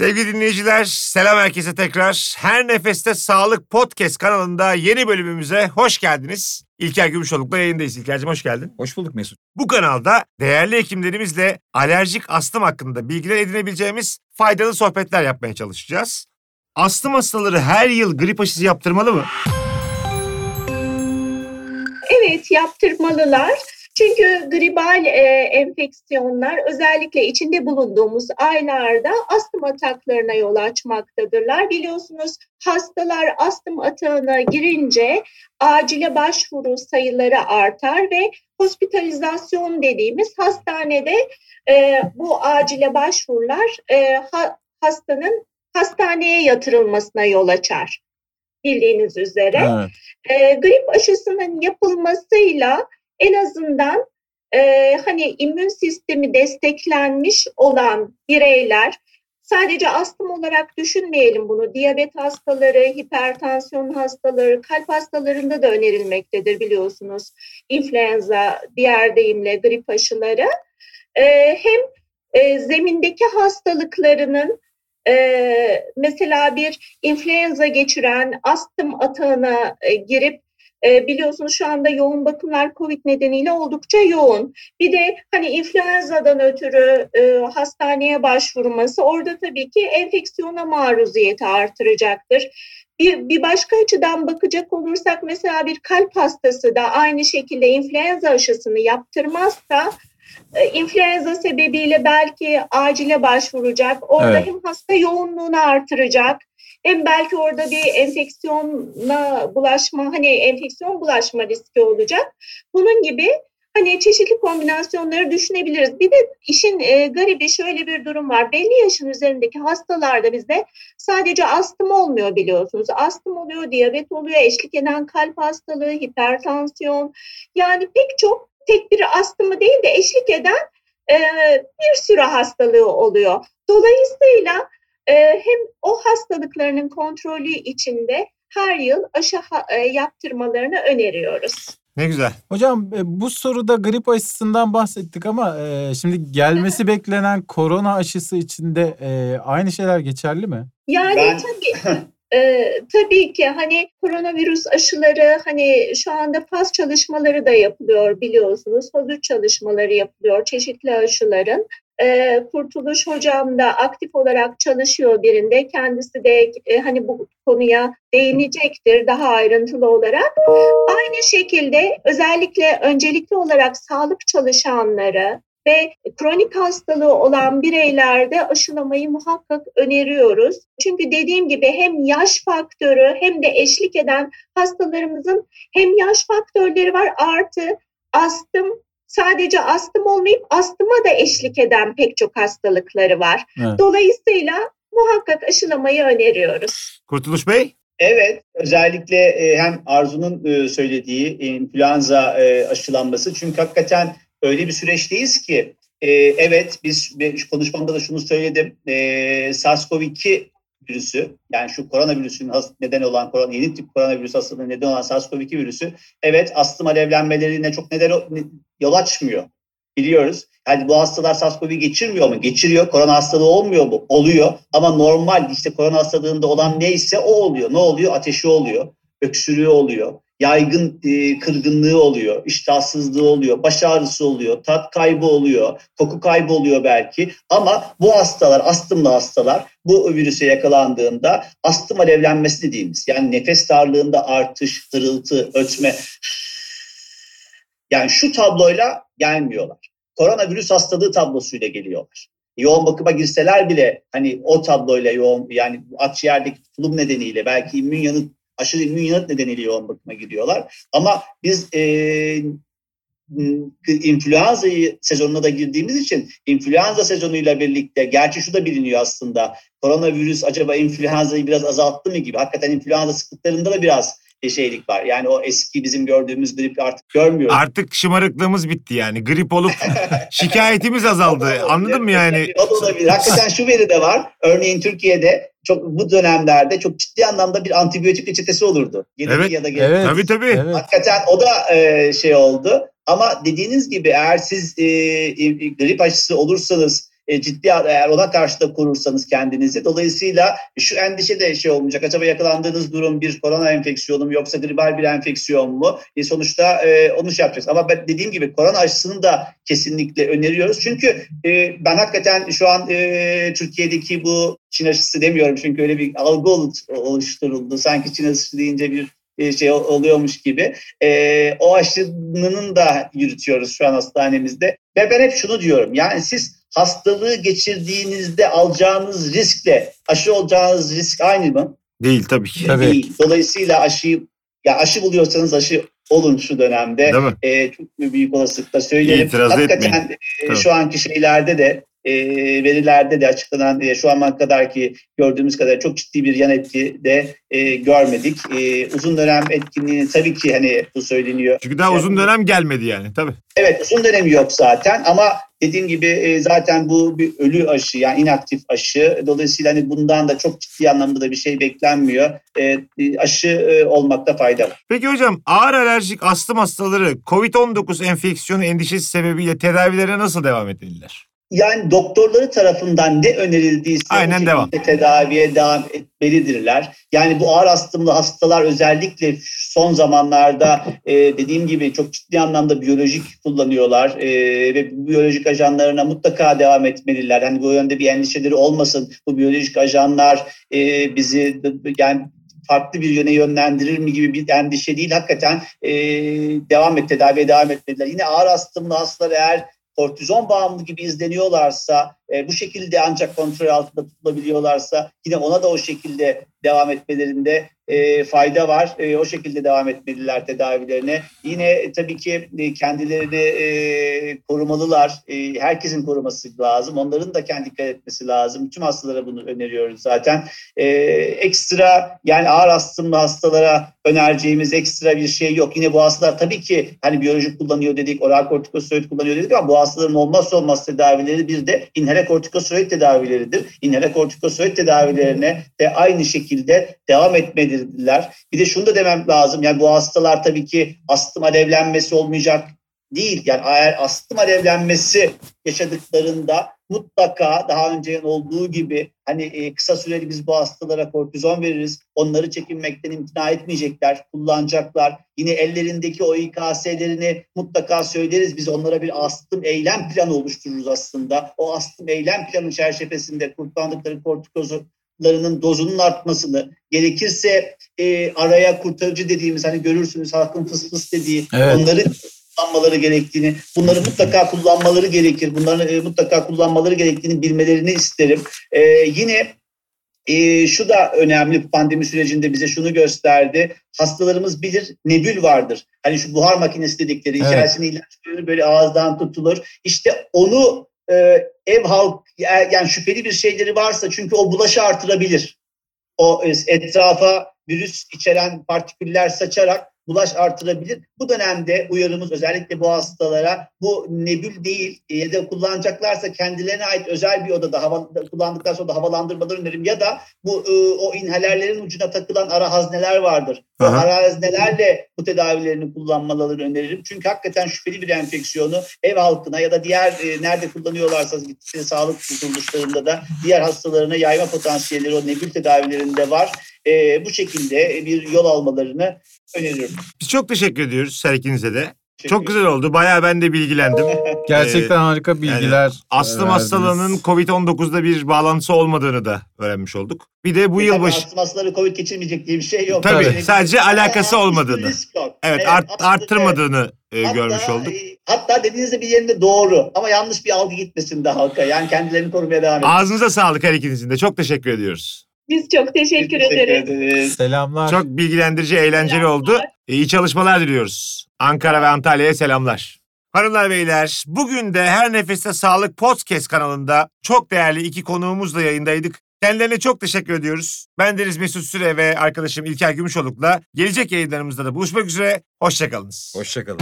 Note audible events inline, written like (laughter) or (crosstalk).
Sevgili dinleyiciler, selam herkese tekrar. Her Nefeste Sağlık Podcast kanalında yeni bölümümüze hoş geldiniz. İlker Gümüşoluk'la yayındayız. İlker'cim hoş geldin. Hoş bulduk Mesut. Bu kanalda değerli hekimlerimizle alerjik astım hakkında bilgiler edinebileceğimiz faydalı sohbetler yapmaya çalışacağız. Astım hastaları her yıl grip aşısı yaptırmalı mı? Evet yaptırmalılar. Çünkü gribal e, enfeksiyonlar özellikle içinde bulunduğumuz aylarda astım ataklarına yol açmaktadırlar. Biliyorsunuz hastalar astım atağına girince acile başvuru sayıları artar ve hospitalizasyon dediğimiz hastanede e, bu acile başvurular e, ha, hastanın hastaneye yatırılmasına yol açar bildiğiniz üzere. Evet. E, grip aşısının yapılmasıyla en azından e, hani immün sistemi desteklenmiş olan bireyler sadece astım olarak düşünmeyelim bunu. Diyabet hastaları, hipertansiyon hastaları, kalp hastalarında da önerilmektedir biliyorsunuz. İnfluenza, diğer deyimle grip aşıları. E, hem e, zemindeki hastalıklarının e, mesela bir influenza geçiren astım atağına e, girip e, biliyorsunuz şu anda yoğun bakımlar COVID nedeniyle oldukça yoğun. Bir de hani influenza'dan ötürü e, hastaneye başvurması orada tabii ki enfeksiyona maruziyeti artıracaktır. Bir, bir başka açıdan bakacak olursak mesela bir kalp hastası da aynı şekilde influenza aşısını yaptırmazsa e, influenza sebebiyle belki acile başvuracak. Orada evet. hem hasta yoğunluğunu artıracak hem belki orada bir enfeksiyona bulaşma hani enfeksiyon bulaşma riski olacak. Bunun gibi hani çeşitli kombinasyonları düşünebiliriz. Bir de işin e, garibi şöyle bir durum var. Belli yaşın üzerindeki hastalarda bizde sadece astım olmuyor biliyorsunuz. Astım oluyor, diyabet oluyor, eşlik eden kalp hastalığı, hipertansiyon. Yani pek çok tek bir astımı değil de eşlik eden e, bir sürü hastalığı oluyor. Dolayısıyla hem o hastalıklarının kontrolü içinde her yıl aşı e, yaptırmalarını öneriyoruz. Ne güzel. Hocam e, bu soruda grip aşısından bahsettik ama e, şimdi gelmesi beklenen korona aşısı içinde aynı şeyler geçerli mi? Yani ben... tabii Ee, tabii ki hani koronavirüs aşıları hani şu anda faz çalışmaları da yapılıyor biliyorsunuz. Faz 3 çalışmaları yapılıyor çeşitli aşıların. Ee, Kurtuluş Hocam da aktif olarak çalışıyor birinde. Kendisi de e, hani bu konuya değinecektir daha ayrıntılı olarak. Aynı şekilde özellikle öncelikli olarak sağlık çalışanları, ve kronik hastalığı olan bireylerde aşılamayı muhakkak öneriyoruz. Çünkü dediğim gibi hem yaş faktörü hem de eşlik eden hastalarımızın hem yaş faktörleri var artı astım sadece astım olmayıp astıma da eşlik eden pek çok hastalıkları var. Evet. Dolayısıyla muhakkak aşılamayı öneriyoruz. Kurtuluş Bey? Evet, özellikle e, hem Arzu'nun e, söylediği influenza e, aşılanması. Çünkü hakikaten öyle bir süreçteyiz ki evet biz konuşmamda da şunu söyledim. E, SARS-CoV-2 virüsü yani şu koronavirüsün neden olan korona, yeni tip koronavirüs hastalığına neden olan SARS-CoV-2 virüsü evet astım alevlenmelerine çok neden yol açmıyor. Biliyoruz. Yani bu hastalar SARS-CoV geçirmiyor mu? Geçiriyor. Korona hastalığı olmuyor mu? Oluyor. Ama normal işte korona hastalığında olan neyse o oluyor. Ne oluyor? Ateşi oluyor. Öksürüğü oluyor yaygın e, kırgınlığı oluyor, iştahsızlığı oluyor, baş ağrısı oluyor, tat kaybı oluyor, koku kaybı oluyor belki. Ama bu hastalar, astımlı hastalar bu virüse yakalandığında astım alevlenmesi dediğimiz yani nefes darlığında artış, hırıltı, ötme yani şu tabloyla gelmiyorlar. Koronavirüs hastalığı tablosuyla geliyorlar. Yoğun bakıma girseler bile hani o tabloyla yoğun yani akciğerdeki tulum nedeniyle belki immün yanıt aşırı immün yanıt nedeniyle yoğun bakıma gidiyorlar. Ama biz e, influenza sezonuna da girdiğimiz için influenza sezonuyla birlikte gerçi şu da biliniyor aslında koronavirüs acaba influenza'yı biraz azalttı mı gibi. Hakikaten influenza sıklıklarında da biraz şeylik var. Yani o eski bizim gördüğümüz grip artık görmüyoruz. Artık şımarıklığımız bitti yani. Grip olup (laughs) şikayetimiz azaldı. Anladın mı yani? O da olabilir. Hakikaten şu veri de var. Örneğin Türkiye'de çok bu dönemlerde çok ciddi anlamda bir antibiyotik reçetesi olurdu. Yeni evet. ya da. Evet. Tabii tabii. Evet. Hakikaten o da e, şey oldu. Ama dediğiniz gibi eğer siz e, grip aşısı olursanız e, ciddi eğer ona karşı da korursanız kendinizi. Dolayısıyla şu endişe de şey olmayacak. Acaba yakalandığınız durum bir korona enfeksiyonu mu yoksa gribal bir enfeksiyon mu? E, sonuçta e, onu şey yapacağız. Ama ben dediğim gibi korona aşısını da kesinlikle öneriyoruz. Çünkü e, ben hakikaten şu an e, Türkiye'deki bu Çin aşısı demiyorum çünkü öyle bir algı oluşturuldu. Sanki Çin aşısı deyince bir e, şey oluyormuş gibi. E, o aşının da yürütüyoruz şu an hastanemizde. Ve ben hep şunu diyorum. Yani siz hastalığı geçirdiğinizde alacağınız riskle aşı olacağınız risk aynı mı? Değil tabii ki. Tabii. Değil. Dolayısıyla aşıyı ya aşı buluyorsanız aşı olun şu dönemde. Değil mi? E, çok büyük olasılıkla söyleyelim. İtiraz Hakikaten e, şu anki şeylerde de e, verilerde de açıklanan e, şu ana kadar ki gördüğümüz kadar çok ciddi bir yan etki de e, görmedik. E, uzun dönem etkinliğini tabii ki hani bu söyleniyor. Çünkü daha uzun dönem gelmedi yani tabii. Evet uzun dönemi yok zaten ama dediğim gibi e, zaten bu bir ölü aşı yani inaktif aşı. Dolayısıyla hani bundan da çok ciddi anlamda da bir şey beklenmiyor. E, aşı e, olmakta fayda var. Peki hocam ağır alerjik astım hastaları COVID-19 enfeksiyonu endişesi sebebiyle tedavilere nasıl devam etmeliler? Yani doktorları tarafından ne önerildiyse Aynen devam. tedaviye devam etmelidirler. Yani bu ağır astımlı hastalar özellikle son zamanlarda e, dediğim gibi çok ciddi anlamda biyolojik kullanıyorlar e, ve biyolojik ajanlarına mutlaka devam etmeliler. Hani bu yönde bir endişeleri olmasın. Bu biyolojik ajanlar e, bizi yani farklı bir yöne yönlendirir mi gibi bir endişe değil. Hakikaten e, devam et, tedaviye devam etmeliler. Yine ağır astımlı hastalar eğer kortizon bağımlı gibi izleniyorlarsa, e, bu şekilde ancak kontrol altında tutulabiliyorlarsa yine ona da o şekilde devam etmelerinde e, fayda var. E, o şekilde devam etmeliler tedavilerine. Yine e, tabii ki e, kendilerini e, korumalılar. E, herkesin koruması lazım. Onların da kendi dikkat etmesi lazım. Tüm hastalara bunu öneriyoruz zaten. E, ekstra yani ağır astımlı hastalara önereceğimiz ekstra bir şey yok. Yine bu hastalar tabii ki hani biyolojik kullanıyor dedik, oral kortikosteroid kullanıyor dedik ama bu hastaların olmazsa olmaz tedavileri bir de inhale kortikosteroid tedavileridir. İnhale kortikosteroid tedavilerine de aynı şekilde devam etmelidirler. Bir de şunu da demem lazım. Yani bu hastalar tabii ki astım alevlenmesi olmayacak değil. Yani eğer astım alevlenmesi yaşadıklarında mutlaka daha önce olduğu gibi hani e, kısa süreli biz bu hastalara kortizon veririz. Onları çekinmekten imtina etmeyecekler, kullanacaklar. Yine ellerindeki o İKS'lerini mutlaka söyleriz. Biz onlara bir astım eylem planı oluştururuz aslında. O astım eylem planı çerçevesinde kullandıkları kortikozolarının dozunun artmasını, gerekirse e, araya kurtarıcı dediğimiz hani görürsünüz halkın fıs fıs dediği Evet. onları kullanmaları gerektiğini, bunları mutlaka kullanmaları gerekir, bunları e, mutlaka kullanmaları gerektiğini bilmelerini isterim. E, yine e, şu da önemli pandemi sürecinde bize şunu gösterdi. Hastalarımız bilir nebül vardır. Hani şu buhar makinesi dedikleri Evet. içerisine ilaç böyle ağızdan tutulur. İşte onu e, ev halk yani şüpheli bir şeyleri varsa çünkü o bulaşı artırabilir. O e, etrafa virüs içeren partiküller saçarak bulaş artırabilir. Bu dönemde uyarımız özellikle bu hastalara bu nebül değil e, ya da kullanacaklarsa kendilerine ait özel bir odada hava, kullandıktan sonra da havalandırmaları öneririm ya da bu e, o inhalerlerin ucuna takılan ara hazneler vardır. Aha. ara haznelerle bu tedavilerini kullanmalarını öneririm. Çünkü hakikaten şüpheli bir enfeksiyonu ev halkına ya da diğer e, nerede kullanıyorlarsa gittikleri sağlık kuruluşlarında da diğer hastalarına yayma potansiyelleri o nebül tedavilerinde var. E, bu şekilde bir yol almalarını öneriyorum. Biz çok teşekkür ediyoruz her ikinize de. Teşekkür Çok güzel oldu. Bayağı ben de bilgilendim. (laughs) Gerçekten harika bilgiler. Astım verdiniz. hastalığının COVID-19'da bir bağlantısı olmadığını da öğrenmiş olduk. Bir de bu Tabii yılbaşı... astım hastaları Covid geçirmeyecek diye bir şey yok. Tabii, Yani sadece alakası olmadığını. yok. Evet, art, aslında- arttırmadığını e, Hatta, görmüş olduk. e, Hatta dediğinizde bir yerinde doğru ama yanlış bir algı gitmesin de halka. Yani kendilerini korumaya devam edin. Ağzınıza sağlık her ikinizin de. Çok teşekkür ediyoruz. Biz çok teşekkür, ederiz. ederiz. Selamlar. Çok bilgilendirici, eğlenceli Selamlar. oldu. İyi çalışmalar diliyoruz. Ankara ve Antalya'ya selamlar. Hanımlar beyler, bugün de Her Nefeste Sağlık Podcast kanalında çok değerli iki konuğumuzla yayındaydık. Kendilerine çok teşekkür ediyoruz. Ben Deniz Mesut Süre ve arkadaşım İlker Gümüşoluk'la gelecek yayınlarımızda da buluşmak üzere. Hoşçakalınız. Hoşçakalın.